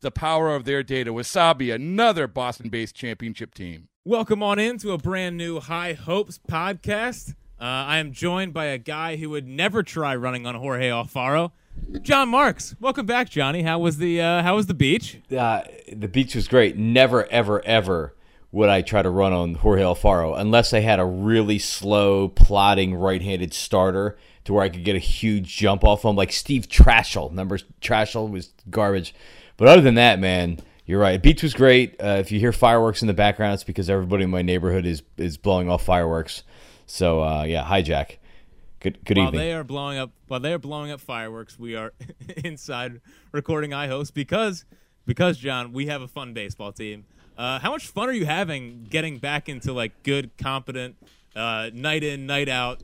the power of their data. Wasabi, another Boston based championship team. Welcome on into a brand new High Hopes podcast. Uh, I am joined by a guy who would never try running on Jorge Alfaro, Jon Marks. Welcome back, Johnny. How was the uh, How was the beach? Uh, the beach was great. Never, ever, ever would I try to run on Jorge Alfaro unless I had a really slow, plodding right-handed starter to where I could get a huge jump off him, like Steve Trachsel. Remember, Trachsel was garbage. But other than that, man, you're right. Beach was great. Uh, if you hear fireworks in the background, it's because everybody in my neighborhood is is blowing off fireworks. So uh, yeah, hijack. Good good while evening. they are blowing up while they are blowing up fireworks, we are inside recording I host because because Jon, we have a fun baseball team. Uh, how much fun are you having getting back into like good, competent, uh, night in, night out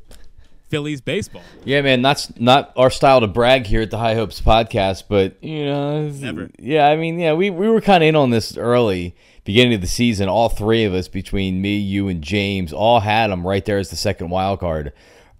Phillies baseball? Yeah, man, that's not our style to brag here at the High Hopes podcast, but you know, Never. Yeah, I mean, yeah, we we were kind of in on this early, beginning of the season. All three of us, between me, you, and James, all had them right there as the second wild card.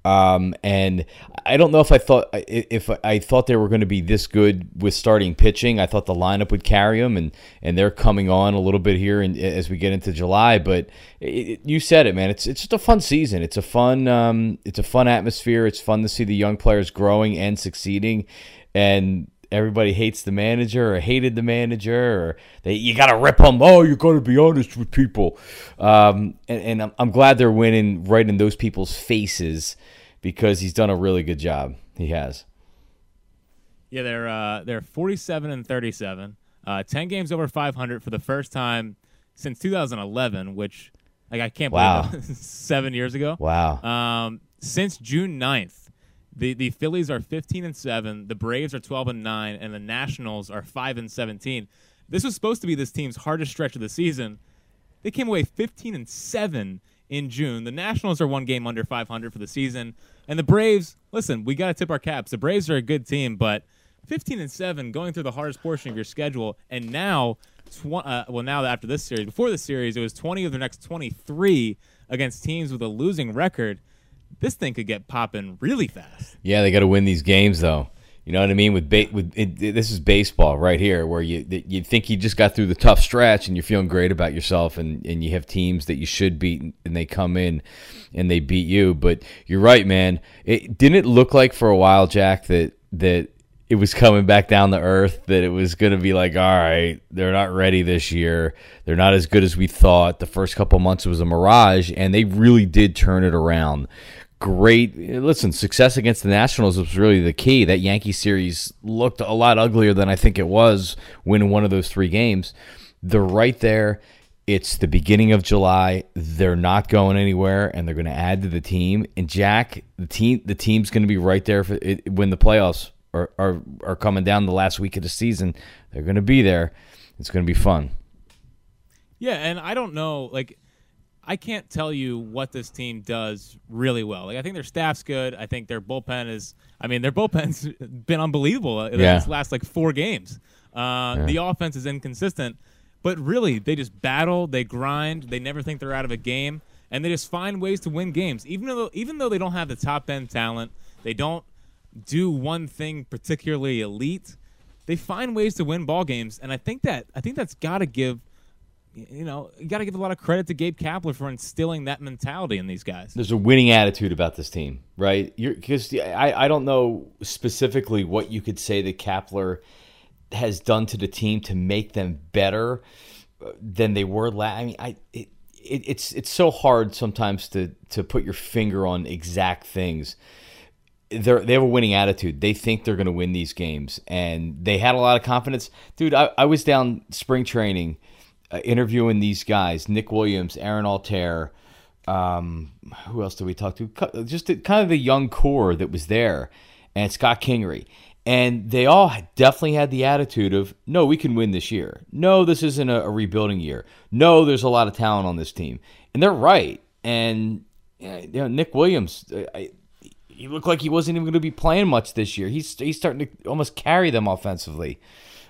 Um, and I don't know if I thought if I thought they were going to be this good with starting pitching. I thought the lineup would carry them, and and they're coming on a little bit here in, as we get into July. But it, you said it, man. It's it's just a fun season. It's a fun um, it's a fun atmosphere. It's fun to see the young players growing and succeeding, and everybody hates the manager or hated the manager or they you got to rip them. Oh, you got to be honest with people. Um, and, and I'm, I'm glad they're winning right in those people's faces because he's done a really good job. He has. Yeah, they're uh, they're 47 and 37, uh, 10 games over 500 for the first time since 2011, which like I can't Wow. believe seven years ago. Wow. Um, since June 9th, the the Phillies are 15 and 7, the Braves are 12 and 9, and the Nationals are 5 and 17. This was supposed to be this team's hardest stretch of the season. They came away 15 and 7 in June. The Nationals are one game under 500 for the season, and the Braves, listen, we got to tip our caps. The Braves are a good team, but 15 and 7 going through the hardest portion of your schedule and now tw- uh, well now after this series before the series it was 20 of their next 23 against teams with a losing record this thing could get popping really fast Yeah, they got to win these games though. You know what I mean? With ba- with it, it- this is baseball right here, where you you think you just got through the tough stretch and you're feeling great about yourself, and and you have teams that you should beat, and they come in and they beat you. But you're right, man. It didn't it look like for a while, Jack, that that it was coming back down to earth. That it was going to be like, all right, they're not ready this year. They're not as good as we thought. The first couple months was a mirage, and they really did turn it around great. Listen, success against the Nationals was really the key. That Yankee series looked a lot uglier than I think it was winning one of those three games. They're right there. It's the beginning of July. They're not going anywhere, and they're going to add to the team. And Jack, the team, the team's going to be right there for it, when the playoffs are, are are coming down the last week of the season. They're going to be there. It's going to be fun. Yeah, and I don't know, like I can't tell you what this team does really well. Like I think their staff's good. I think their bullpen is. I mean, their bullpen's been unbelievable in Yeah. these last like four games. Uh, The offense is inconsistent, but really they just battle. They grind. They never think they're out of a game, and they just find ways to win games. Even though even though they don't have the top end talent, they don't do one thing particularly elite. They find ways to win ball games, and I think that I think that's got to give you know, you got to give a lot of credit to Gabe Kapler for instilling that mentality in these guys. There's a winning attitude about this team, right? Because I, I don't know specifically what you could say that Kapler has done to the team to make them better uh, than they were last. I mean, I it, it, it's it's so hard sometimes to to put your finger on exact things. They're, they have a winning attitude. They think they're going to win these games, and they had a lot of confidence. Dude, I, I was down spring training uh, interviewing these guys: Nick Williams, Aaron Altherr. Um, who else did we talk to? Just the, kind of the young core that was there, and Scott Kingery. And they all definitely had the attitude of, no, we can win this year. No, this isn't a, a rebuilding year. No, there's a lot of talent on this team. And they're right. And you know, Nick Williams, uh, I, he looked like he wasn't even going to be playing much this year. He's he's starting to almost carry them offensively.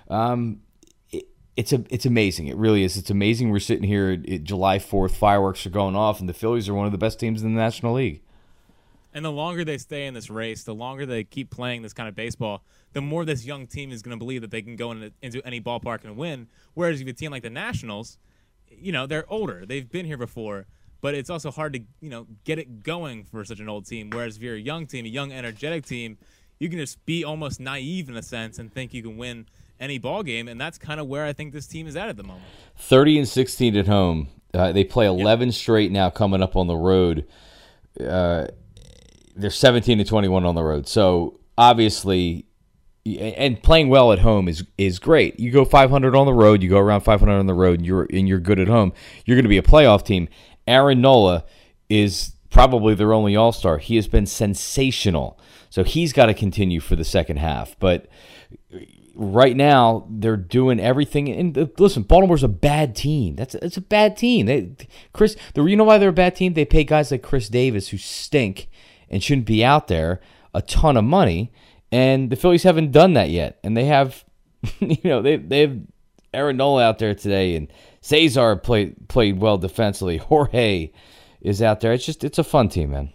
Um, it's a it's amazing. It really is. It's amazing. We're sitting here July Fourth. Fireworks are going off, and the Phillies are one of the best teams in the National League. And the longer they stay in this race, the longer they keep playing this kind of baseball, the more this young team is going to believe that they can go into, into any ballpark and win. Whereas if a team like the Nationals, you know, they're older. They've been here before, but it's also hard to, you know, get it going for such an old team. Whereas if you're a young team, a young, energetic team, you can just be almost naive in a sense and think you can win any ball game. And that's kind of where I think this team is at at the moment. 30 and 16 at home. Uh, they play 11 straight now coming up on the road. Uh, they're 17 to 21 on the road. So obviously, and playing well at home is is great. You go 500 on the road, you go around 500 on the road, and you're and you're good at home. You're going to be a playoff team. Aaron Nola is probably their only All Star. He has been sensational. So he's got to continue for the second half. But right now they're doing everything. And uh, listen, Baltimore's a bad team. That's it's a bad team. They Chris, the you know why they're a bad team? They pay guys like Chris Davis who stink and shouldn't be out there a ton of money. And the Phillies haven't done that yet. And they have, you know, they they have Aaron Nola out there today, and Cesar played played well defensively. Jorge is out there. It's just it's a fun team, man.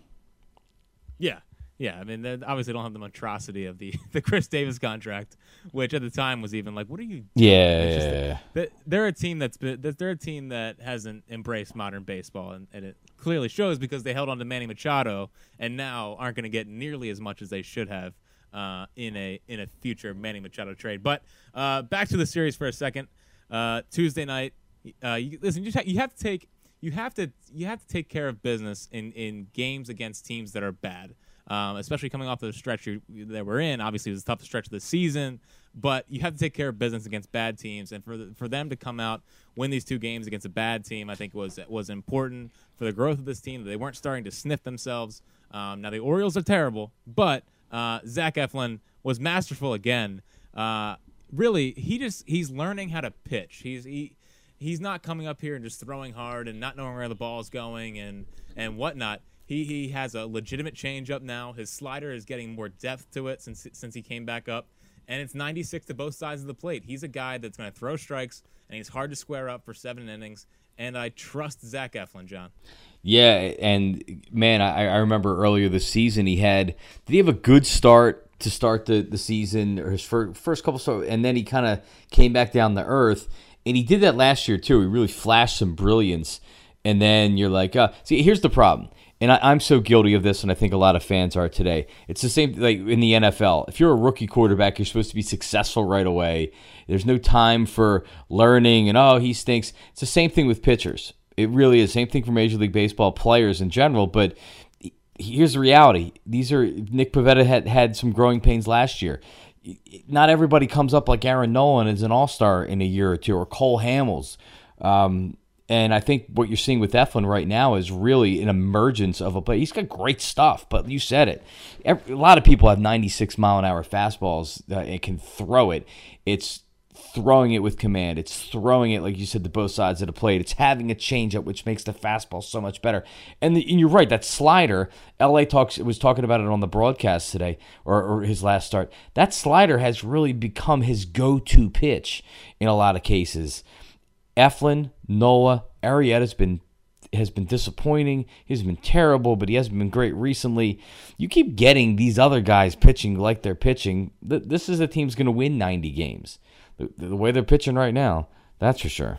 Yeah. Yeah, I mean, they obviously don't have the monstrosity of the, the Chris Davis contract, which at the time was even like, what are you? Yeah, just- yeah, yeah. They're a team that's been, they're a team that hasn't embraced modern baseball, and, and it clearly shows because they held on to Manny Machado and now aren't going to get nearly as much as they should have uh, in a in a future Manny Machado trade. But uh, back to the series for a second. Uh, Tuesday night, uh, you, listen, you, ha- you have to take you have to you have to take care of business in in games against teams that are bad um, especially coming off the stretch you, that we're in. Obviously, it was the toughest stretch of the season, but you have to take care of business against bad teams, and for the, for them to come out win these two games against a bad team, I think was was important for the growth of this team. They weren't starting to sniff themselves. Um, now the Orioles are terrible, but uh, Zach Eflin was masterful again. Uh, really, he just he's learning how to pitch. He's he he's not coming up here and just throwing hard and not knowing where the ball's going and and whatnot. He he has a legitimate changeup now. His slider is getting more depth to it since since he came back up, and it's 96 to both sides of the plate. He's a guy that's going to throw strikes, and he's hard to square up for seven innings. And I trust Zach Eflin, Jon. Yeah, and man, I, I remember earlier this season he had did he have a good start to start the, the season or his first, first couple start, and then he kind of came back down to earth, and he did that last year too. He really flashed some brilliance, and then you're like, uh, see, here's the problem. And I, I'm so guilty of this, and I think a lot of fans are today. It's the same like in the NFL. If you're a rookie quarterback, you're supposed to be successful right away. There's no time for learning, and oh, he stinks. It's the same thing with pitchers. It really is. Same thing for Major League Baseball players in general. But here's the reality: these are Nick Pivetta had had some growing pains last year. Not everybody comes up like Aaron Nolan as an All Star in a year or two, or Cole Hamels. Um, and I think what you're seeing with Eflin right now is really an emergence of a play. He's got great stuff, but you said it. Every, a lot of people have 96 mile an hour fastballs uh, and can throw it. It's throwing it with command. It's throwing it, like you said, to both sides of the plate. It's having a changeup, which makes the fastball so much better. And, the, and you're right, that slider, LA talks was talking about it on the broadcast today, or, or his last start. That slider has really become his go to pitch in a lot of cases. Eflin, Nola, Arrieta's been has been disappointing. He's been terrible, but he hasn't been great recently. You keep getting these other guys pitching like they're pitching. This is a team's going to win 90 games. The, the, way they're pitching right now, that's for sure.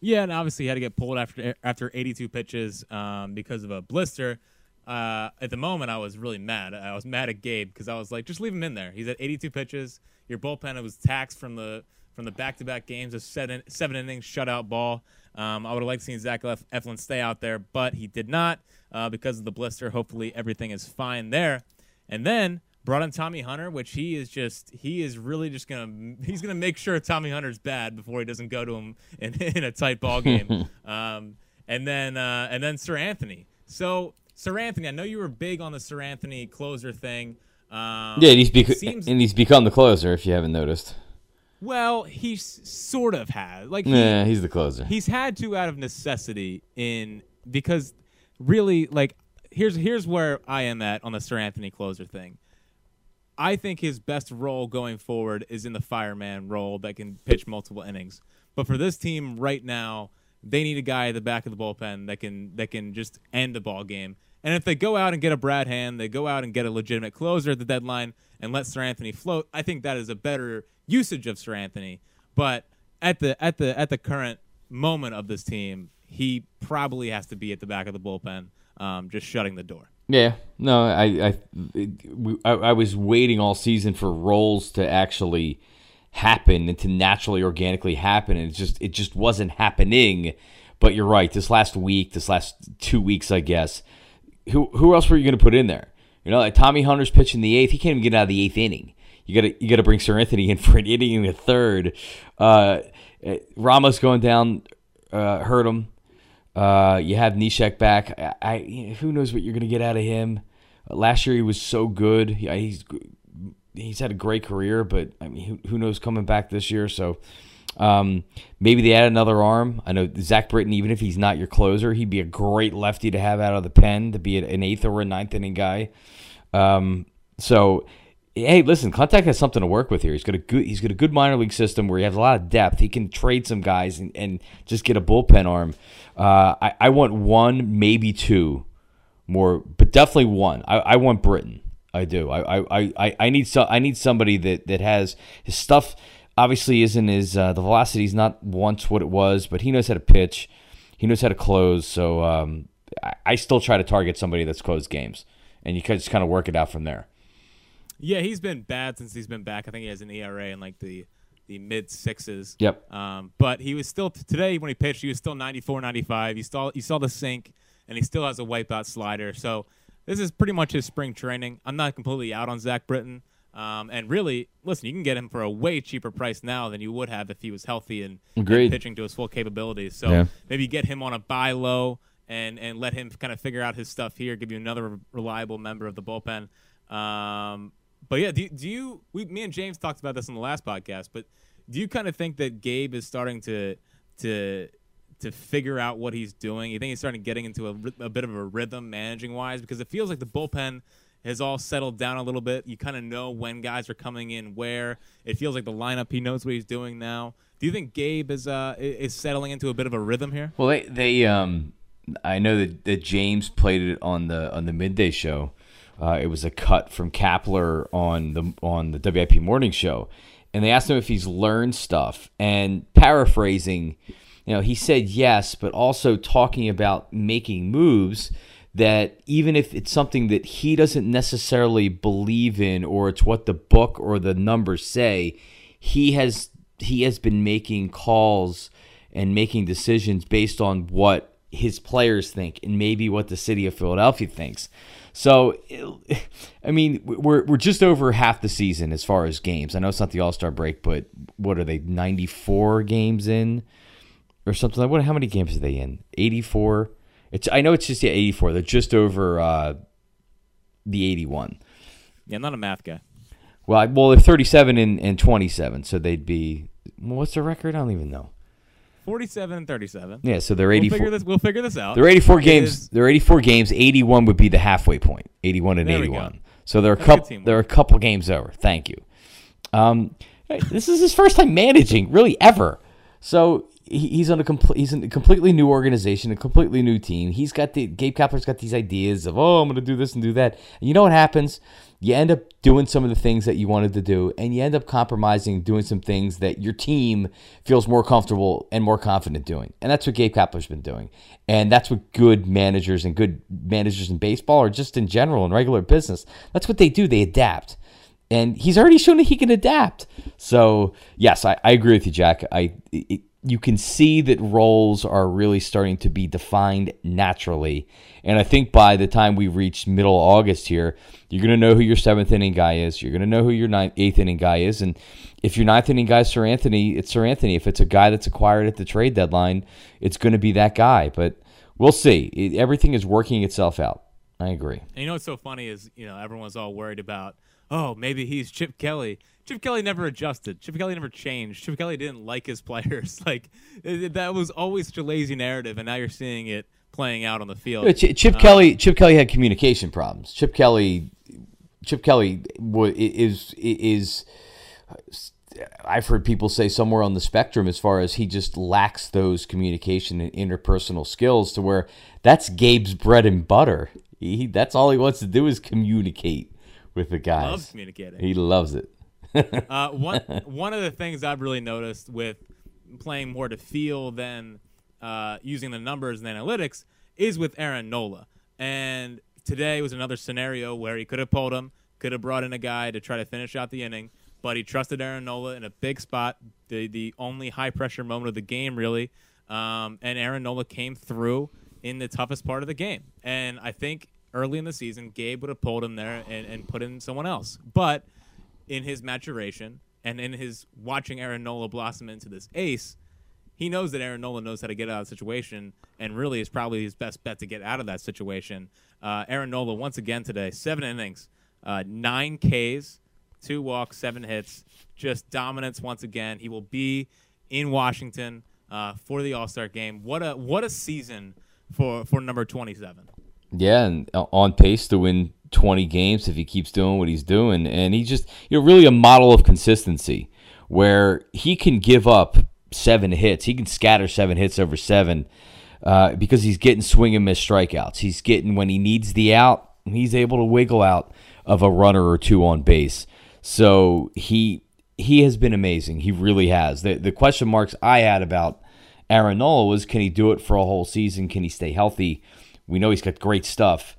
Yeah, and obviously he had to get pulled after after 82 pitches um, because of a blister. Uh, at the moment, I was really mad. I was mad at Gabe because I was like, just leave him in there. He's at 82 pitches. Your bullpen was taxed from the from the back-to-back games of seven seven innings shutout ball. Um, I would have liked to see Zach Eflin stay out there, but he did not uh, because of the blister. Hopefully, everything is fine there. And then brought in Tommy Hunter, which he is just he is really just gonna he's gonna make sure Tommy Hunter's bad before he doesn't go to him in, in a tight ball game. um, and then uh, and then Seranthony. So Seranthony, I know you were big on the Seranthony closer thing. Um, yeah, he's, bec- seems, and he's become the closer. If you haven't noticed. Well, he sort of has. Like, he, yeah, he's the closer. He's had to out of necessity in because really, like, here's here's where I am at on the Seranthony closer thing. I think his best role going forward is in the fireman role that can pitch multiple innings. But for this team right now, they need a guy at the back of the bullpen that can that can just end the ball game. And if they go out and get a Brad Hand, they go out and get a legitimate closer at the deadline and let Seranthony float. I think that is a better usage of Seranthony. But at the at the at the current moment of this team, he probably has to be at the back of the bullpen, um, just shutting the door. Yeah, no, I I, I I was waiting all season for roles to actually happen and to naturally organically happen, and it just it just wasn't happening. But you're right. This last week, this last two weeks, I guess. Who who else were you going to put in there? You know, like Tommy Hunter's pitching the eighth. He can't even get out of the eighth inning. You got to you got to bring Seranthony in for an inning in the third. Uh, Ramos going down uh, hurt him. Uh, you have Neshek back. I, I, who knows what you're going to get out of him. Last year he was so good. He's he's had a great career, but I mean, who, who knows coming back this year? So um, maybe they add another arm. I know Zach Britton, even if he's not your closer, he'd be a great lefty to have out of the pen to be an eighth or a ninth inning guy. Um, so hey, listen, Klentak has something to work with here. He's got a good he's got a good minor league system where he has a lot of depth. He can trade some guys and, and just get a bullpen arm. Uh, I, I want one, maybe two more, but definitely one. I, I want Britton. I do. I, I, I, I need so I need somebody that, that has his stuff obviously isn't his uh, the velocity is not once what it was, but he knows how to pitch. He knows how to close. So um, I, I still try to target somebody that's closed games, and you can just kind of work it out from there. Yeah, he's been bad since he's been back. I think he has an ERA in like the the mid sixes. Yep. Um, but he was still today when he pitched, he was still 94, 95. He saw he saw the sink, and he still has a wipeout slider. So this is pretty much his spring training. I'm not completely out on Zach Britton. Um, and really, listen, you can get him for a way cheaper price now than you would have if he was healthy and, and pitching to his full capabilities. So yeah. maybe get him on a buy low and and let him kind of figure out his stuff here. Give you another reliable member of the bullpen. Um, but yeah, do, do you? We, me and James talked about this in the last podcast, but do you kind of think that Gabe is starting to to to figure out what he's doing? You think he's starting getting into a, a bit of a rhythm managing wise because it feels like the bullpen has all settled down a little bit. You kind of know when guys are coming in where. It feels like the lineup he knows what he's doing now. Do you think Gabe is uh is settling into a bit of a rhythm here? Well, they they um I know that, that James played it on the on the midday show uh, it was a cut from Kapler on the on the WIP morning show, and they asked him if he's learned stuff. And paraphrasing, you know, he said yes, but also talking about making moves that even if it's something that he doesn't necessarily believe in, or it's what the book or the numbers say, he has he has been making calls and making decisions based on what his players think and maybe what the city of Philadelphia thinks. So, I mean, we're we're just over half the season as far as games. I know it's not the All Star break, but what are they? Ninety four games in, or something like. What? How many games are they in? Eighty four. It's. I know it's just the eighty four. They're just over uh, the eighty one. Yeah, I'm not a math guy. Well, I- well, they're 37 and, and 27, so they'd be. What's the record? I don't even know. 47 and 37. Yeah, so they're We'll 84. figure this. We'll figure this out. They're 84 It games. is- They're 84 games. 81 would be the halfway point. 81 and 81. So they're a couple. They're a couple games over. Thank you. Um, this is his first time managing, really ever. So he's on a complete. He's in a completely new organization, a completely new team. He's got the Gabe Kapler's got these ideas of oh, I'm going to do this and do that. And you know what happens? You end up doing some of the things that you wanted to do, and you end up compromising, doing some things that your team feels more comfortable and more confident doing. And that's what Gabe Kapler's been doing. And that's what good managers and good managers in baseball, or just in general in regular business, that's what they do. They adapt and he's already shown that he can adapt. So yes, I, I agree with you, Jack. I it, you can see that roles are really starting to be defined naturally, and I think by the time we reach middle August here, you're going to know who your seventh inning guy is. You're going to know who your ninth, eighth inning guy is, and if your ninth inning guy is Seranthony, it's Seranthony. If it's a guy that's acquired at the trade deadline, it's going to be that guy. But we'll see. It, everything is working itself out. I agree. And you know what's so funny is, you know, everyone's all worried about, oh, maybe he's Chip Kelly. Chip Kelly never adjusted. Chip Kelly never changed. Chip Kelly didn't like his players. Like it- that was always such a lazy narrative, and now you're seeing it playing out on the field. Yeah, Ch- Chip Uh, Kelly. Chip Kelly had communication problems. Chip Kelly. Chip Kelly wa- is is. I've heard people say somewhere on the spectrum as far as he just lacks those communication and interpersonal skills to where that's Gabe's bread and butter. He, that's all he wants to do is communicate with the guys. Loves communicating. He loves it. Uh, one one of the things I've really noticed with playing more to feel than uh, using the numbers and analytics is with Aaron Nola. And today was another scenario where he could have pulled him, could have brought in a guy to try to finish out the inning, but he trusted Aaron Nola in a big spot, the the only high pressure moment of the game, really. Um, and Aaron Nola came through in the toughest part of the game. And I think early in the season, Gabe would have pulled him there and, and put in someone else. But in his maturation and in his watching Aaron Nola blossom into this ace, he knows that Aaron Nola knows how to get out of the situation, and really is probably his best bet to get out of that situation. Uh, Aaron Nola once again today, seven innings, uh, nine Ks, two walks, seven hits, just dominance once again. He will be in Washington uh, for the All Star game. What a what a season for for number twenty seven. Yeah, and uh, on pace to win 20 games if he keeps doing what he's doing. And he just, you know, really a model of consistency where he can give up seven hits. He can scatter seven hits over seven uh, because he's getting swing and miss strikeouts. He's getting, when he needs the out, he's able to wiggle out of a runner or two on base. So he he has been amazing. He really has. The, the question marks I had about Aaron Nola was can he do it for a whole season? Can he stay healthy? We know he's got great stuff.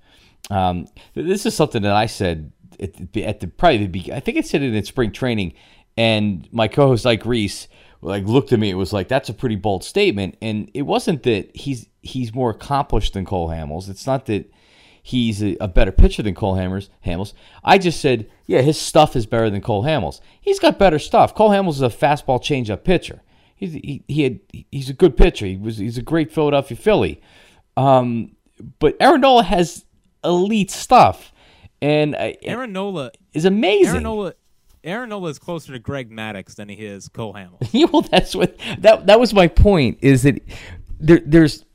Um, this is something that I said at the, at the probably the I think I said it in spring training, and my co-host Ike Reese like looked at me. It was like that's a pretty bold statement, and it wasn't that he's he's more accomplished than Cole Hamels. It's not that he's a, a better pitcher than Cole Hammers Hamels. I just said yeah, his stuff is better than Cole Hamels. He's got better stuff. Cole Hamels is a fastball changeup pitcher. He's he, he had he's a good pitcher. He was he's a great Philadelphia Philly. Um, but Aaron Nola has elite stuff, and uh, Aaron Nola is amazing. Aaron Nola Aaron Nola is closer to Greg Maddux than he is Cole Hamels. Well, that's what that that was my point. Is that there, there's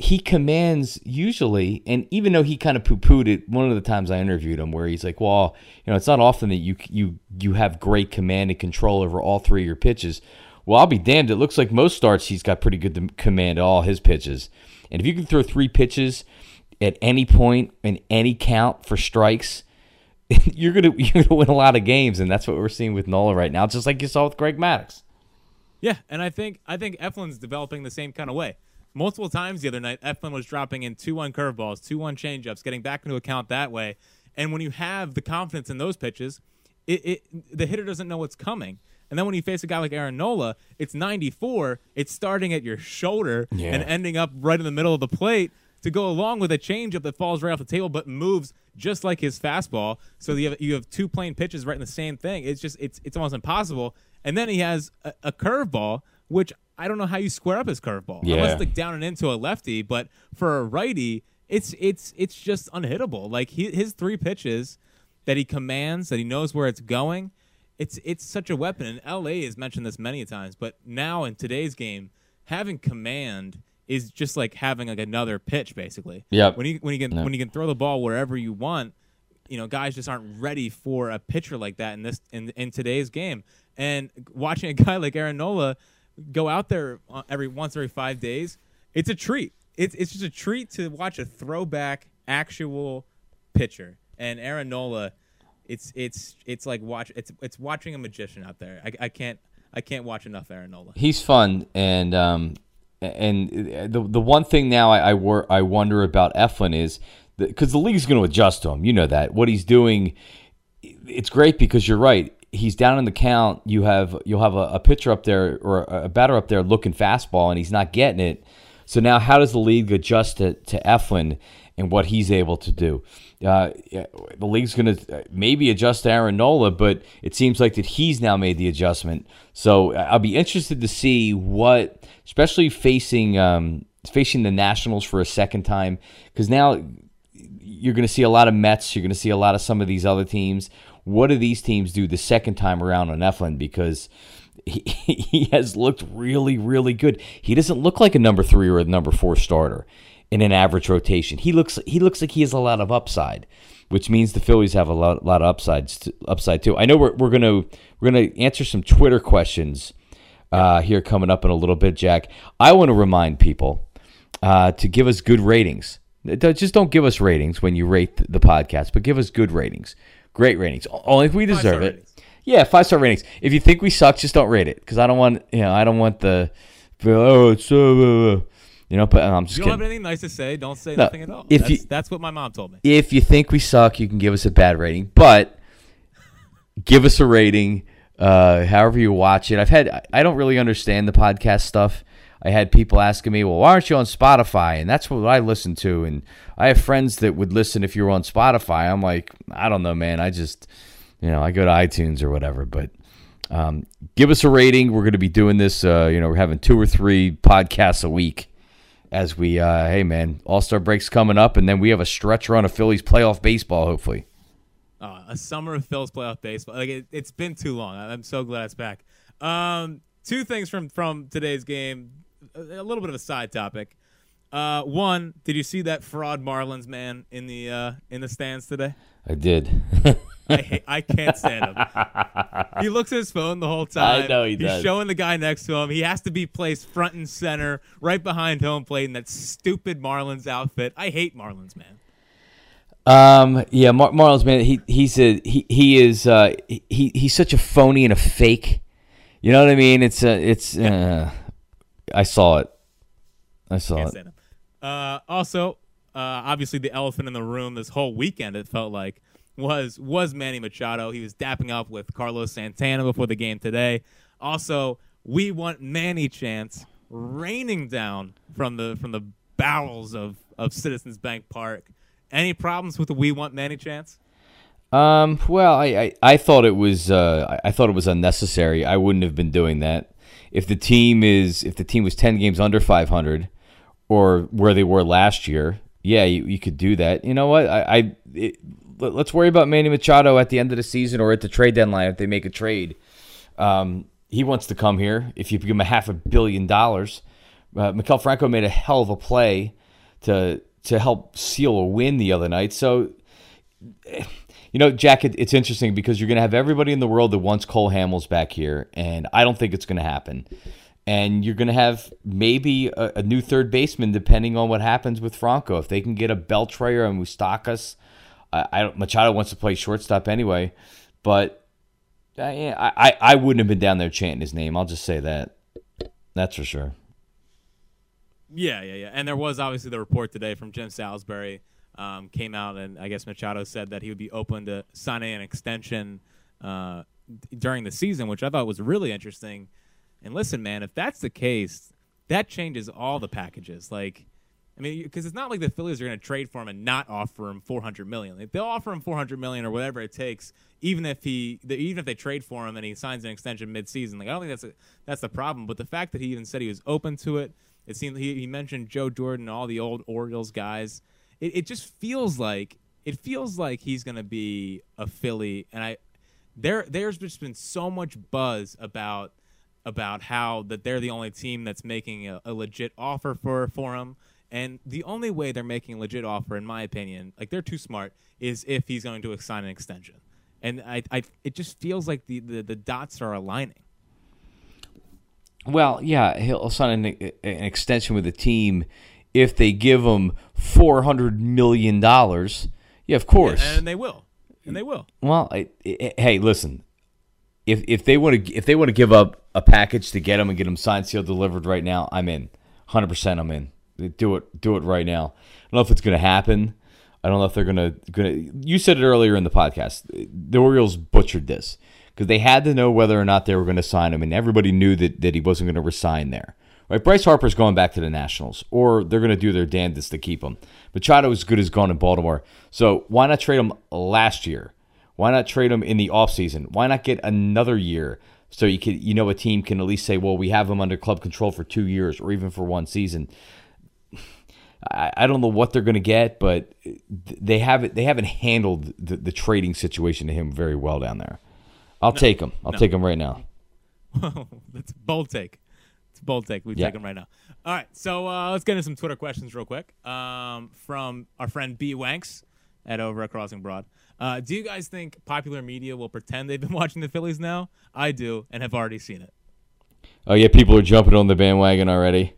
he commands usually, and even though he kind of poo pooed it one of the times I interviewed him, where he's like, "Well, you know, it's not often that you you you have great command and control over all three of your pitches." Well, I'll be damned. It looks like most starts he's got pretty good command of all his pitches, and if you can throw three pitches at any point in any count for strikes. You're gonna you're gonna win a lot of games, and that's what we're seeing with Nola right now, just like you saw with Greg Maddux. Yeah, and I think I think Eflin's developing the same kind of way. Multiple times the other night, Eflin was dropping in two one curveballs, two one changeups, getting back into account that way. And when you have the confidence in those pitches, it, it the hitter doesn't know what's coming. And then when you face a guy like Aaron Nola, it's 94, it's starting at your shoulder Yeah. and ending up right in the middle of the plate to go along with a changeup that falls right off the table but moves just like his fastball. So you have you have two plain pitches right in the same thing. It's just it's it's almost impossible. And then he has a, a curveball, which I don't know how you square up his curveball. Yeah. Unless like down and into a lefty, but for a righty, it's it's it's just unhittable. Like he, his three pitches that he commands, that he knows where it's going. It's it's such a weapon. And LA has mentioned this many times, but now in today's game, having command is just like having like another pitch, basically. Yep. When you when you can Yep. when you can throw the ball wherever you want, you know, guys just aren't ready for a pitcher like that in this in in today's game. And watching a guy like Aaron Nola go out there uh, every once every five days, it's a treat. It's it's just a treat to watch a throwback actual pitcher. And Aaron Nola, it's it's it's like watch it's it's watching a magician out there. I, I can't I can't watch enough Aaron Nola. he's fun and um and the the one thing now I I, wor- I wonder about Eflin is because the league's going to adjust to him. You know that what he's doing. It's great because you're right. He's down in the count. You have you'll have a, a pitcher up there or a batter up there looking fastball, and he's not getting it. So now, how does the league adjust to, to Eflin and what he's able to do? Uh, the league's going to maybe adjust Aaron Nola, but it seems like that he's now made the adjustment. So uh, I'll be interested to see what, especially facing um, facing the Nationals for a second time, because now you're going to see a lot of Mets. You're going to see a lot of some of these other teams. What do these teams do the second time around on Eflin? Because he, he has looked really, really good. He doesn't look like a number three or a number four starter in an average rotation. He looks he looks like he has a lot of upside, which means the Phillies have a lot, lot of upsides to, upside too. I know we're, we're gonna we're gonna answer some Twitter questions uh, here coming up in a little bit, Jack. I want to remind people uh, to give us good ratings. Just don't give us ratings when you rate the- podcast, but give us good ratings, great ratings. Only if we deserve it. ratings. Yeah, five star ratings. If you think we suck, just don't rate it because I don't want you know I don't want the oh it's so uh," you know. But I'm just you don't have anything nice to say, don't say No, nothing at all. if that's, you- that's what my mom told me. If you think we suck, you can give us a bad rating, but give us a rating. Uh, however you watch it, I've had I- I don't really understand the podcast stuff. I had people asking me, "Well, why aren't you on Spotify?" And that's what I listen to. And I have friends that would listen if you were on Spotify. I'm like, I don't know, man. I just, you know, I go to iTunes or whatever. But um, give us a rating. We're going to be doing this. Uh, you know, we're having two or three podcasts a week as we. Uh, hey, man, All Star breaks coming up, and then we have a stretch run of Phillies playoff baseball. Hopefully, Uh, a summer of Phil's playoff baseball. Like it, it's been too long. I'm so glad it's back. Um, two things from from today's game. A, a little bit of a side topic. Uh, one, did you see that fraud Marlins man in the uh, in the stands today? I did. I I can't stand him. He looks at his phone the whole time. I know he He's does. showing the guy next to him. He has to be placed front and center, right behind home plate in that stupid Marlins outfit. I hate Marlins man. Um, yeah, Mar- Marlins man, he he's a he he is uh he he's such a phony and a fake. You know what I mean? It's uh, it's uh, I saw it. I saw Can't it. Uh, also, uh, obviously, the elephant in the room this whole weekend. It felt like was was Manny Machado. He was dapping up with Carlos Santana before the game today. Also, we want Manny chants raining down from the from the bowels of of Citizens Bank Park. Any problems with the "We Want Manny" chants? Um, well, I, I, I thought it was uh, I thought it was unnecessary. I wouldn't have been doing that if the team is if the team was ten games under five hundred or where they were last year. Yeah, you, you could do that. You know what? I, I it, let's worry about Manny Machado at the end of the season or at the trade deadline if they make a trade. Um, he wants to come here. If you give him a half a billion dollars, uh, Maikel Franco made a hell of a play to to help seal a win the other night. So you know, Jack, it, it's interesting because you're going to have everybody in the world that wants Cole Hamels back here, and I don't think it's going to happen. And you're going to have maybe a, a new third baseman depending on what happens with Franco. If they can get a Beltre and Moustakas, I, I Machado wants to play shortstop anyway, but uh, I, I, I wouldn't have been down there chanting his name. I'll just say that. That's for sure. Yeah, yeah, yeah. And there was obviously the report today from Jim Salisbury um, came out, and I guess Machado said that he would be open to signing an extension uh, during the season, which I thought was really interesting. And listen, man, if that's the case, that changes all the packages. Like, I mean, because it's not like the Phillies are going to trade for him and not offer him four hundred million. Like, they'll offer him four hundred million or whatever it takes, even if he, even if they trade for him and he signs an extension mid-season. Like, I don't think that's a, that's the problem. But the fact that he even said he was open to it, it seemed he, he mentioned Joe Jordan, and all the old Orioles guys. It, it just feels like it feels like he's going to be a Philly, and I there there's just been so much buzz about about how that they're the only team that's making a, a legit offer for for him. And the only way they're making a legit offer, in my opinion, like they're too smart, is if he's going to sign an extension. And I, I it just feels like the, the, the dots are aligning. Well, yeah, he'll sign an, an extension with the team if they give him four hundred million dollars. Yeah, of course, Yeah, and they will, and they will. Well, I, I, hey, listen. If if they want to if they want to give up a package to get him and get him signed, sealed, delivered right now, I'm in. Hundred percent, I'm in. Do it, do it right now. I don't know if it's going to happen. I don't know if they're going to going to. You said it earlier in the podcast. The Orioles butchered this because they had to know whether or not they were going to sign him, and everybody knew that that he wasn't going to resign there. Right, Bryce Harper's going back to the Nationals, or they're going to do their damnedest to keep him. Machado is good as gone in Baltimore, so why not trade him last year? Why not trade him in the offseason? Why not get another year so you can you know a team can at least say, well, we have him under club control for two years or even for one season. I, I don't know what they're going to get, but they haven't they haven't handled the, the trading situation to him very well down there. I'll no, take him. I'll no. take him right now. That's a bold take. It's a bold take. We yeah. take him right now. All right, so uh, let's get into some Twitter questions real quick um, from our friend B Wanks at over at Crossing Broad. Uh, do you guys think popular media will pretend they've been watching the Phillies now? I do, and have already seen it. Oh yeah, people are jumping on the bandwagon already.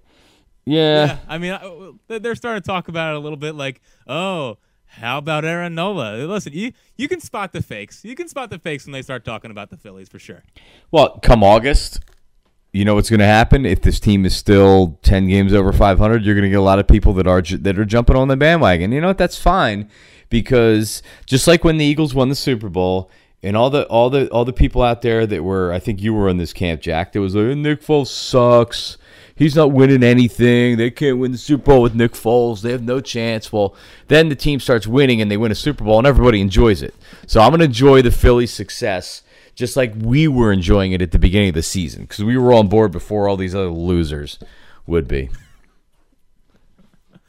Yeah, yeah I mean, they're starting to talk about it a little bit, like, oh, how about Aaron Nola? Listen, you you can spot the fakes. You can spot the fakes when they start talking about the Phillies for sure. Well, come August, you know what's going to happen if this team is still 10 games over 500 you're going to get a lot of people that are that are jumping on the bandwagon you know what that's fine because just like when the Eagles won the Super Bowl and all the all the all the people out there that were I think you were in this camp, Jack, that was like Nick Foles sucks. He's not winning anything. They can't win the Super Bowl with Nick Foles. They have no chance. Well, then the team starts winning and they win a Super Bowl and everybody enjoys it. So I'm going to enjoy the Phillies' success just like we were enjoying it at the beginning of the season because we were on board before all these other losers would be.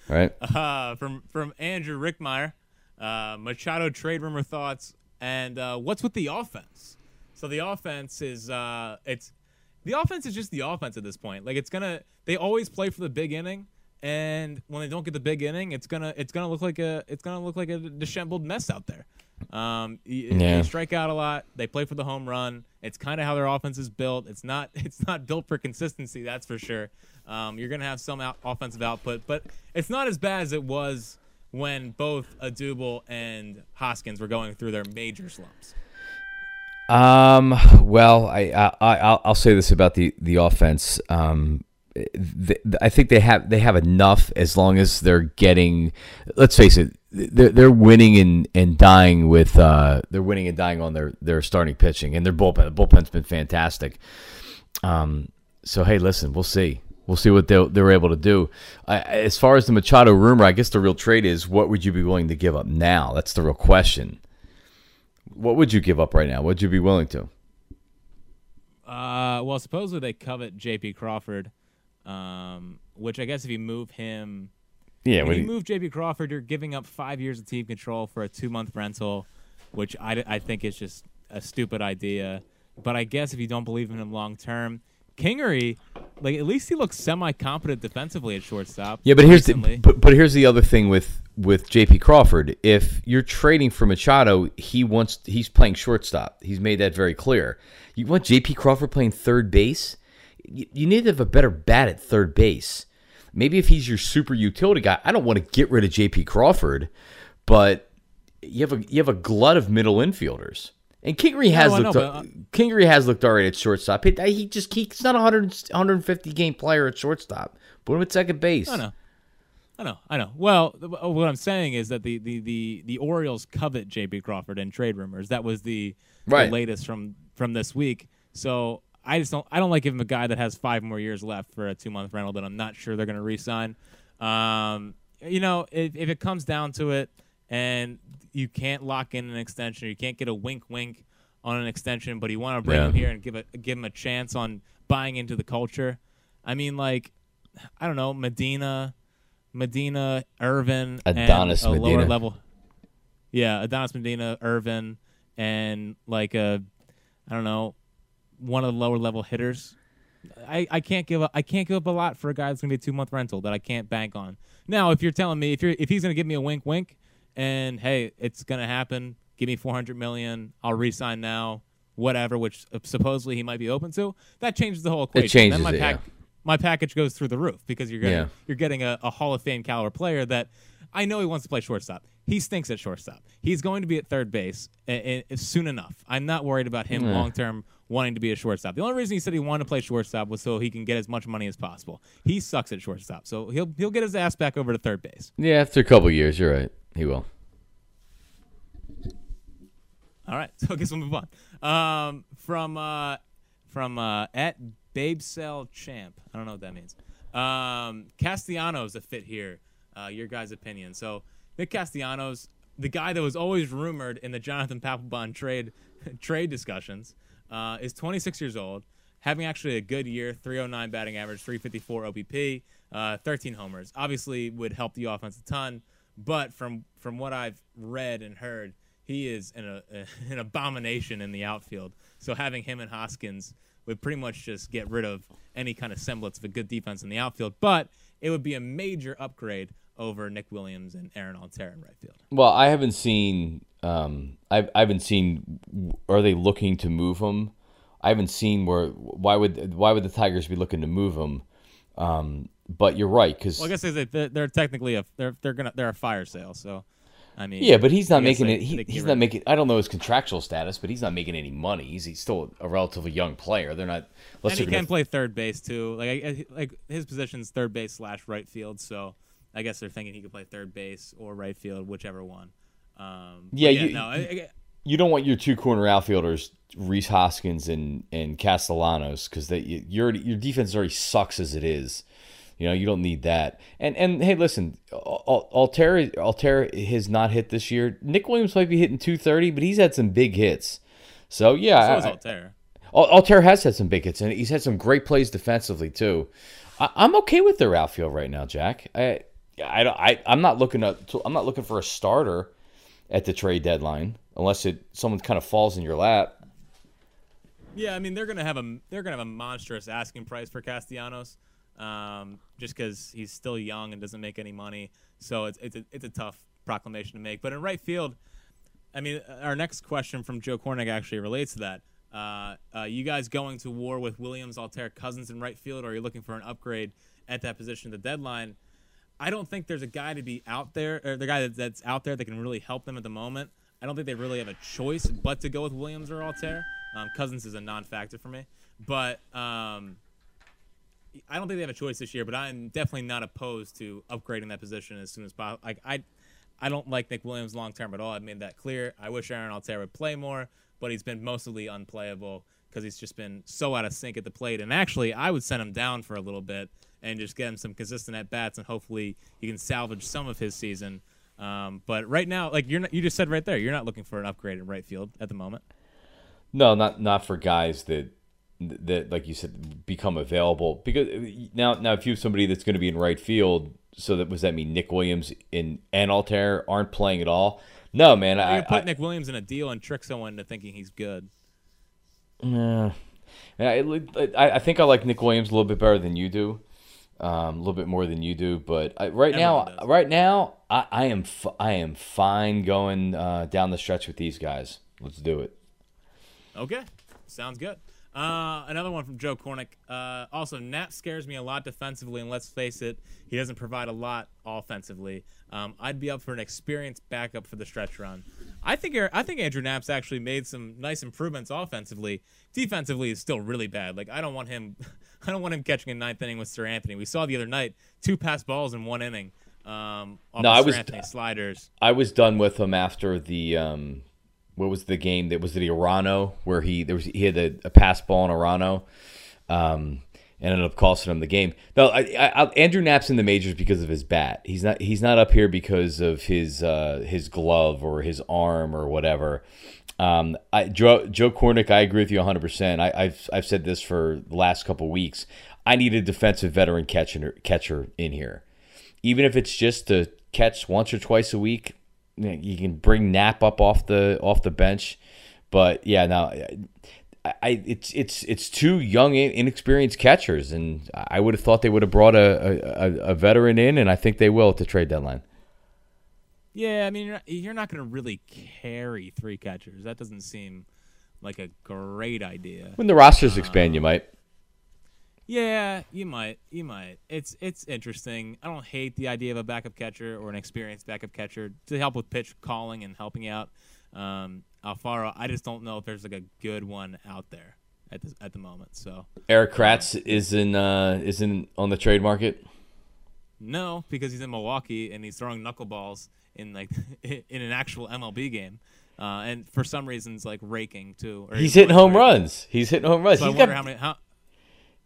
Right? Uh, from from Andrew Rickmeyer uh, Machado trade rumor thoughts, and uh, what's with the offense? So the offense is uh, it's the offense is just the offense at this point. Like it's gonna they always play for the big inning, and when they don't get the big inning, it's gonna it's gonna look like a it's gonna look like a disheveled mess out there. Um, yeah. They strike out a lot. They play for the home run. It's kind of how their offense is built. It's not it's not built for consistency, that's for sure. Um, you're gonna have some out- offensive output, but it's not as bad as it was when both Odubel and Hoskins were going through their major slumps? Um. Well, I, I I'll, I'll say this about the the offense. Um, I think they have they have enough as long as they're getting. Let's face it, they're they're winning and, and dying with uh they're winning and dying on their their starting pitching and their bullpen. The bullpen's been fantastic. Um. So hey, listen, we'll see. We'll see what they they were able to do. as far as the Machado rumor, I guess the real trade is what would you be willing to give up now? That's the real question. What would you give up right now? Would you be willing to? Uh, well, supposedly they covet J.P. Crawford, um, which I guess if you move him, yeah, when you, you move J.P. Crawford, you're giving up five years of team control for a two month rental, which I, I think is just a stupid idea. But I guess if you don't believe in him long term, Kingery, like at least he looks semi-competent defensively at shortstop. Yeah, but here's the, but, but here's the other thing with with J.P. Crawford. If you're trading for Machado, he wants he's playing shortstop. He's made that very clear. You want J.P. Crawford playing third base? You, you need to have a better bat at third base. Maybe if he's your super utility guy, I don't want to get rid of J.P. Crawford, but you have a you have a glut of middle infielders. And Kingery has no, looked. Know, uh, Kingery has looked alright at shortstop. He, he just he's not a 100, 150 game player at shortstop. Put him at second base. I know. I know. I know. Well, uh, what I'm saying is that the the the, the Orioles covet J.P. Crawford and trade rumors. That was the, right. the latest from from this week. So I just don't. I don't like giving a guy that has five more years left for a two month rental that I'm not sure they're going to re-sign. Um, you know, if, if it comes down to it, and you can't lock in an extension. You can't get a wink wink on an extension, but you want to bring yeah. him here and give a give him a chance on buying into the culture. I mean, like I don't know, Medina, Medina, Irvin, Adonis and a Medina. lower level. Yeah, Adonis Medina, Irvin, and like a, I don't know, one of the lower level hitters. I, I can't give up I can't give up a lot for a guy that's gonna be a two month rental that I can't bank on. Now, if you're telling me if you're if he's gonna give me a wink wink, and hey, it's gonna happen, give me 400 million, I'll resign now, whatever, which uh, supposedly he might be open to. That changes the whole equation. changes then my it, yeah. My package goes through the roof because you're getting Yeah. you're getting a, a Hall of Fame caliber player that I know he wants to play shortstop. He stinks at shortstop. He's going to be at third base a- a- soon enough. I'm not worried about him long term wanting to be a shortstop. The only reason he said he wanted to play shortstop was so he can get as much money as possible. He sucks at shortstop, so he'll he'll get his ass back over to third base. Yeah, after a couple years, you're right. He will. All right, so I guess we'll move on. Um, from uh, from uh, at Babesell Champ. I don't know what that means. Um, Castellanos a fit here. Uh, your guys' opinion. So Nick Castellanos, the guy that was always rumored in the Jonathan Papelbon trade trade discussions, uh, is 26 years old, having actually a good year, 309 batting average, 354 OBP, uh, 13 homers. Obviously, would help the offense a ton. But from from what I've read and heard, he is an, a, an abomination in the outfield. So having him and Hoskins would pretty much just get rid of any kind of semblance of a good defense in the outfield. But it would be a major upgrade over Nick Williams and Aaron Altherr in right field. Well, I haven't seen. Um, I've I haven't seen. Are they looking to move him? I haven't seen where. Why would Why would the Tigers be looking to move him? Um, but you're right because Well, I guess they- they're, they're technically a they're they're gonna they're a fire sale. So, I mean, yeah, but he's not making they- it. He, he's not making. I don't know his contractual status, but he's not making any money. He's, he's still a relatively young player. They're not. Unless and he can play third base too. Like I- like his position's third base slash right field. So I guess they're thinking he could play third base or right field, whichever one. Um, but Yeah, you- no, I, I, you don't want your two corner outfielders, Rhys Hoskins and and Castellanos, because your your defense already sucks as it is. You know, you don't need that. And and hey, listen, Al- Al- Altherr Altherr has not hit this year. Nick Williams might be hitting 230, but he's had some big hits. So yeah, so I- is I- Altherr. Al- Altherr has had some big hits, and he's had some great plays defensively too. I, I'm okay with their outfield right now, Jack. I, I, I, I'm not looking at, I'm not looking for a starter at the trade deadline, unless it someone kind of falls in your lap. Yeah, I mean they're gonna have a they're gonna have a monstrous asking price for Castellanos, um, just because he's still young and doesn't make any money. So it's it's a, it's a tough proclamation to make. But in right field, I mean, our next question from Joe Cornick actually relates to that. Uh, uh, you guys going to war with Williams, Altherr, Cozens in right field, or are you looking for an upgrade at that position at the deadline? I don't think there's a guy to be out there, or the guy that, that's out there that can really help them at the moment. I don't think they really have a choice but to go with Williams or Altherr. Um, Cozens is a non-factor for me, but um, I don't think they have a choice this year. But I'm definitely not opposed to upgrading that position as soon as possible. Like I, I don't like Nick Williams long term at all. I've made that clear. I wish Aaron Altherr would play more, but he's been mostly unplayable because he's just been so out of sync at the plate. And actually, I would send him down for a little bit and just get him some consistent at bats, and hopefully he can salvage some of his season. Um, but right now, like you're not, you just said right there, you're not looking for an upgrade in right field at the moment. No, not not for guys that that like you said become available because now now if you have somebody that's going to be in right field, so that was that mean Nick Williams in and Altherr aren't playing at all? No, man. You I, put I, Nick Williams in a deal and trick someone into thinking he's good. Yeah. I, I I think I like Nick Williams a little bit better than you do, um, a little bit more than you do. But I, right Everyone now, does. right now, I, I am f- I am fine going uh, down the stretch with these guys. Let's do it. Okay, sounds good. Uh, another one from Joe Cornick. Uh, also, Nat scares me a lot defensively, and let's face it, he doesn't provide a lot offensively. Um, I'd be up for an experienced backup for the stretch run. I think I think Andrew Knapp's actually made some nice improvements offensively. Defensively is still really bad. Like I don't want him, I don't want him catching a ninth inning with Seranthony. We saw the other night two pass balls in one inning. Um, No, I was- Anthony sliders. I was done with him after the um, what was the game that was it the Arano where he there was he had a, a pass ball on Arano, um, and ended up costing him the game. No, I, I, I, Andrew Knapp's in the majors because of his bat. He's not he's not up here because of his uh, his glove or his arm or whatever. Um, I, Joe, Joe Cornick, I agree with you 100. percent I've I've said this for the last couple weeks. I need a defensive veteran catcher catcher in here, even if it's just to catch once or twice a week you can bring Knapp up off the off the bench, but yeah, now I, I it's it's it's two young inexperienced catchers, and I would have thought they would have brought a, a, a veteran in, and I think they will at the trade deadline. Yeah, I mean you're not, you're not going to really carry three catchers. That doesn't seem like a great idea. When the rosters expand, you um, might. Yeah, you might. You might. It's it's interesting. I don't hate the idea of a backup catcher or an experienced backup catcher to help with pitch calling and helping out. Um, Alfaro, I just don't know if there's like a good one out there at the at the moment. So Erik Kratz is in uh, isn't on the trade market. No, because he's in Milwaukee and he's throwing knuckleballs in like in an actual MLB game. Uh, and for some reasons, like raking too. he's hitting home runs. He's hitting home runs. So he's I wonder got, how many. How,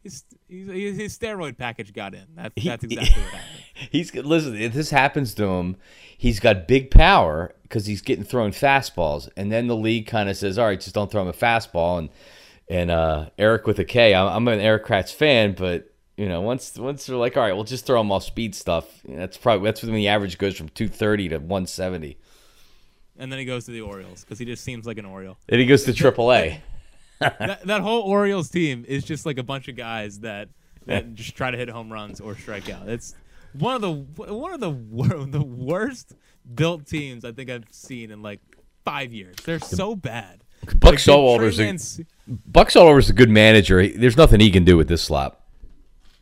his, his steroid package got in. That's, that's exactly what happened. He's listen. If this happens to him, he's got big power because he's getting thrown fastballs, and then the league kind of says, "All right, just don't throw him a fastball." And and uh, Eric with a K, I'm, I'm an Erik Kratz fan, but you know, once once they're like, "All right, we'll just throw him all speed stuff," that's probably that's when the average goes from 230 to 170. And then he goes to the Orioles because he just seems like an Oriole. Then he goes to AAA. that, that whole Orioles team is just like a bunch of guys that that just try to hit home runs or strike out. It's one of the one of the wor- the worst built teams I think I've seen in like five years. They're so bad. Buck like, Showalter's a, Buck Showalter's a good manager. There's nothing he can do with this slop.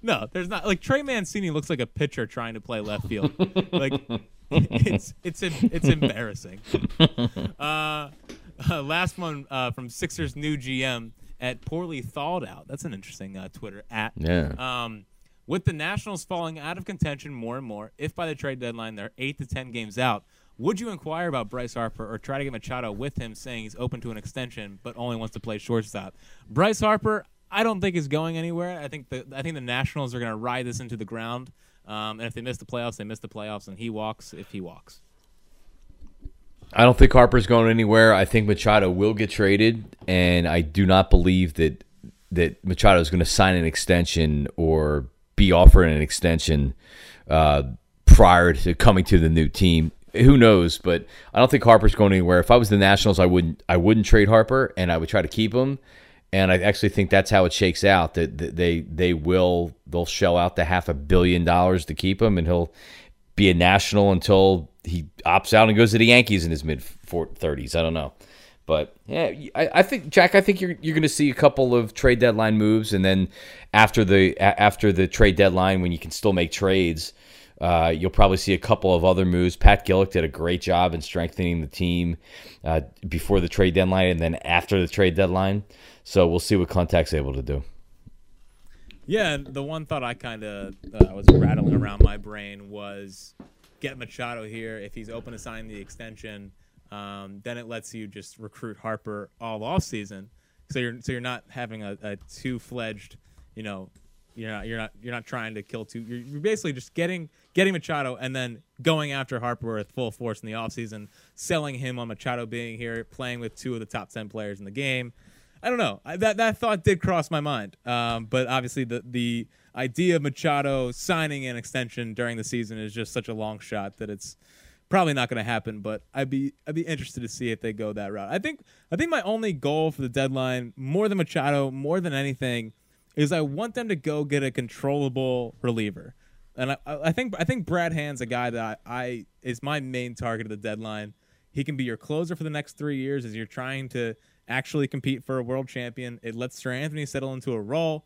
No, there's not. Like Trey Mancini looks like a pitcher trying to play left field. like it's it's it's embarrassing. Uh, uh, last one uh, from Sixers new GM at poorly thawed out. That's an interesting uh, Twitter at. Yeah. Um, with the Nationals falling out of contention more and more, if by the trade deadline they're eight to ten games out, would you inquire about Bryce Harper or try to get Machado with him, saying he's open to an extension but only wants to play shortstop? Bryce Harper, I don't think is going anywhere. I think the I think the Nationals are going to ride this into the ground. Um, and if they miss the playoffs, they miss the playoffs, and he walks if he walks. I don't think Harper's going anywhere. I think Machado will get traded, and I do not believe that that Machado is going to sign an extension or be offered an extension uh, prior to coming to the new team. Who knows? But I don't think Harper's going anywhere. If I was the Nationals, I wouldn't. I wouldn't trade Harper, and I would try to keep him. And I actually think that's how it shakes out. That they they will they'll shell out the half a billion dollars to keep him, and he'll be a national until he opts out and goes to the Yankees in his mid 30s. I don't know. But yeah, I, I, think Jack. I think you're you're going to see a couple of trade deadline moves, and then after the after the trade deadline, when you can still make trades, uh, you'll probably see a couple of other moves. Pat Gillick did a great job in strengthening the team uh, before the trade deadline, and then after the trade deadline. So we'll see what Klentak's able to do. Yeah, the one thought I kind of uh, was rattling around my brain was get Machado here if he's open to signing the extension. Um, then it lets you just recruit Harper all off season. So you're so you're not having a, a two fledged, you know, you're not you're not you're not trying to kill two. You're, you're, basically just getting getting Machado and then going after Harper with full force in the offseason, selling him on Machado being here, playing with two of the top ten players in the game. I don't know. I, that that thought did cross my mind, um, but obviously the the idea of Machado signing an extension during the season is just such a long shot that it's probably not going to happen. But I'd be I'd be interested to see if they go that route. I think I think my only goal for the deadline, more than Machado, more than anything, is I want them to go get a controllable reliever. And I, I think I think Brad Hand's a guy that I, I is my main target of the deadline. He can be your closer for the next three years as you're trying to actually compete for a world champion. It lets Seranthony settle into a role.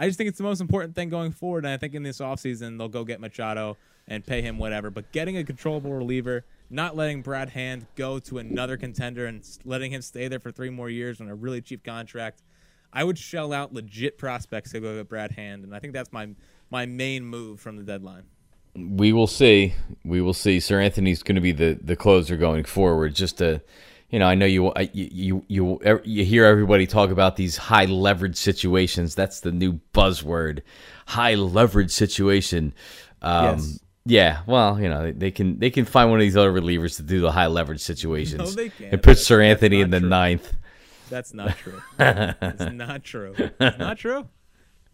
I just think it's the most important thing going forward. And I think in this offseason, they'll go get Machado and pay him whatever. But getting a controllable reliever, not letting Brad Hand go to another contender and letting him stay there for three more years on a really cheap contract, I would shell out legit prospects to go get Brad Hand. And I think that's my my main move from the deadline. We will see. We will see. Seranthony's going to be the, the closer going forward. Just to you know, I know you you you you you hear everybody talk about these high leverage situations. That's the new buzzword, high leverage situation. Um, yes. Yeah, well, you know, they can they can find one of these other relievers to do the high leverage situations. No, they can't. And put Seranthony in the true. ninth. That's not true. it's not true. It's not true.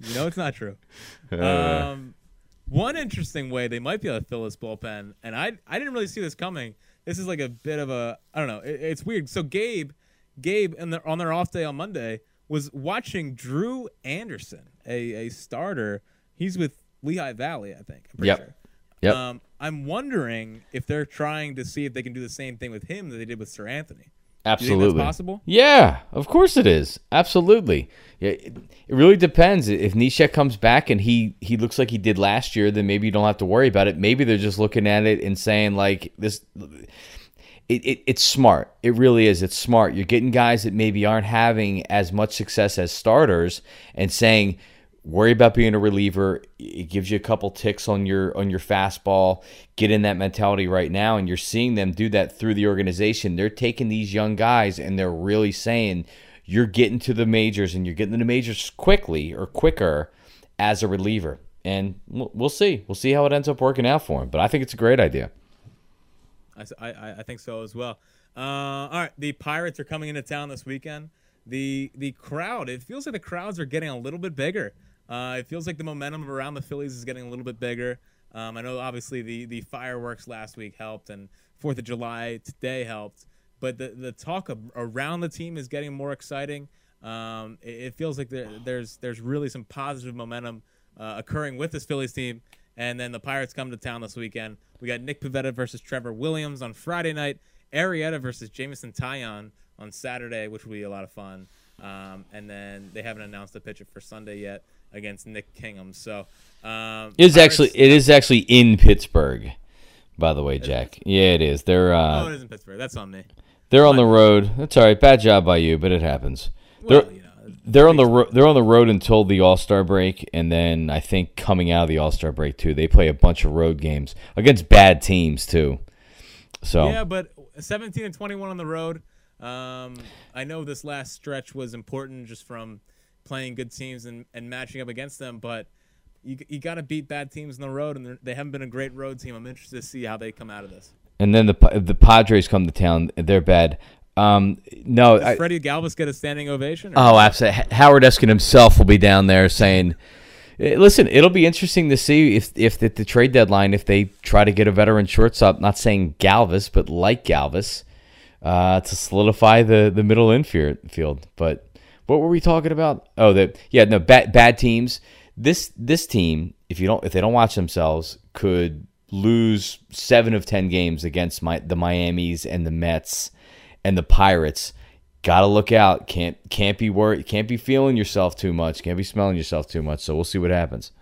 You know, it's not true. Um, one interesting way they might be able to fill this bullpen, and I I didn't really see this coming this is like a bit of a I don't know. It, it's weird. So Gabe, Gabe, and on their off day on Monday was watching Drew Anderson, a a starter. He's with Lehigh Valley, I think. I'm pretty Yep. sure. Yep. Um, I'm wondering if they're trying to see if they can do the same thing with him that they did with Seranthony. Do you think Absolutely. possible? Yeah, of course it is. Absolutely. Yeah, it, it really depends. If Neshek comes back and he he looks like he did last year, then maybe you don't have to worry about it. Maybe they're just looking at it and saying like this. It, it, it's smart. It really is. It's smart. You're getting guys that maybe aren't having as much success as starters, and saying, worry about being a reliever. It gives you a couple ticks on your on your fastball. Get in that mentality right now, and you're seeing them do that through the organization. They're taking these young guys and they're really saying, you're getting to the majors and you're getting to the majors quickly or quicker as a reliever. And we'll see. We'll see how it ends up working out for him. But I think it's a great idea. I I think so as well. Uh, all right, the Pirates are coming into town this weekend. The the crowd, it feels like the crowds are getting a little bit bigger. Uh, it feels like the momentum around the Phillies is getting a little bit bigger. Um, I know obviously the the fireworks last week helped, and Fourth of July today helped, but the the talk of, around the team is getting more exciting. Um, it, it feels like there, there's there's really some positive momentum uh, occurring with this Phillies team. And then the Pirates come to town this weekend. We got Nick Pivetta versus Trevor Williams on Friday night. Arrieta versus Jameson Taillon on Saturday, which will be a lot of fun. Um, and then they haven't announced a pitcher for Sunday yet against Nick Kingham. So um, It is Pirates- actually it is actually in Pittsburgh, by the way, Jack. Yeah, it is. They're uh, Oh, it is in Pittsburgh. That's on me. they're on the road. That's all right. Bad job by you, but it happens. Well, They're you know, they're on the ro- they're on the road until the All Star break, and then I think coming out of the All Star break too, they play a bunch of road games against bad teams too. So Yeah, but 17 and 21 on the road. Um, I know this last stretch was important just from playing good teams and, and matching up against them, but you, you got to beat bad teams on the road, and they're- haven't been a great road team. I'm interested to see how they come out of this. and then the the Padres come to town. They're bad. Um, no, Does I, Freddie Galvis get a standing ovation? or- Oh, absolutely. H- Howard Eskin himself will be down there saying, eh, "Listen, it'll be interesting to see if if at the trade deadline if they try to get a veteran shortstop, not saying Galvis, but like Galvis, uh, to solidify the the middle infield." But what were we talking about? Oh, that yeah, no bad bad teams. This this team, if you don't if they don't watch themselves, could lose seven of ten games against my the Miami's and the Mets and the Pirates. Got to look out. Can't can't be worried. Can't be feeling yourself too much. Can't be smelling yourself too much. So we'll see what happens.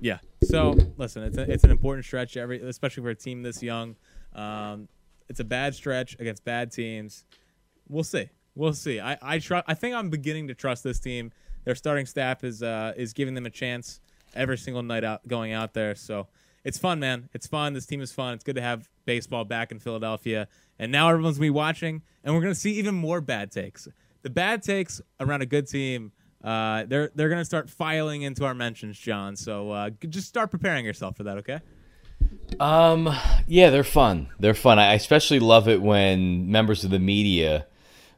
Yeah. So listen, it's a, it's an important stretch, every especially for a team this young. Um, it's a bad stretch against bad teams. We'll see. We'll see. I I try. I think I'm beginning to trust this team. Their starting staff is uh, is giving them a chance every single night out going out there. So it's fun, man. It's fun. This team is fun. It's good to have baseball back in Philadelphia. And now everyone's gonna be watching, and we're gonna see even more bad takes. The bad takes around a good team uh, they're they're gonna start filing into our mentions, Jon. So uh, just start preparing yourself for that, okay? Um, yeah, they're fun. They're fun. I especially love it when members of the media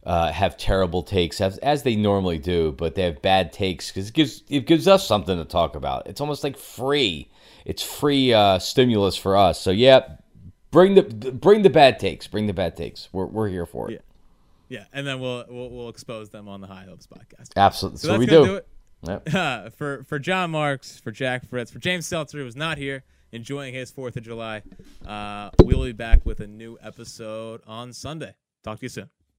uh, have terrible takes, as, as they normally do, but they have bad takes because it gives it gives us something to talk about. It's almost like free. It's free uh, stimulus for us. So yeah, bring the bring the bad takes. Bring the bad takes. We're we're here for it. Yeah. Yeah, and then we'll we'll, we'll expose them on the High Hopes podcast. Absolutely. So So, we do. do it. Yep. for for Jon Marks, for Jack Fritz, for James Seltzer, who was not here enjoying his Fourth of July. Uh, we'll be back with a new episode on Sunday. Talk to you soon.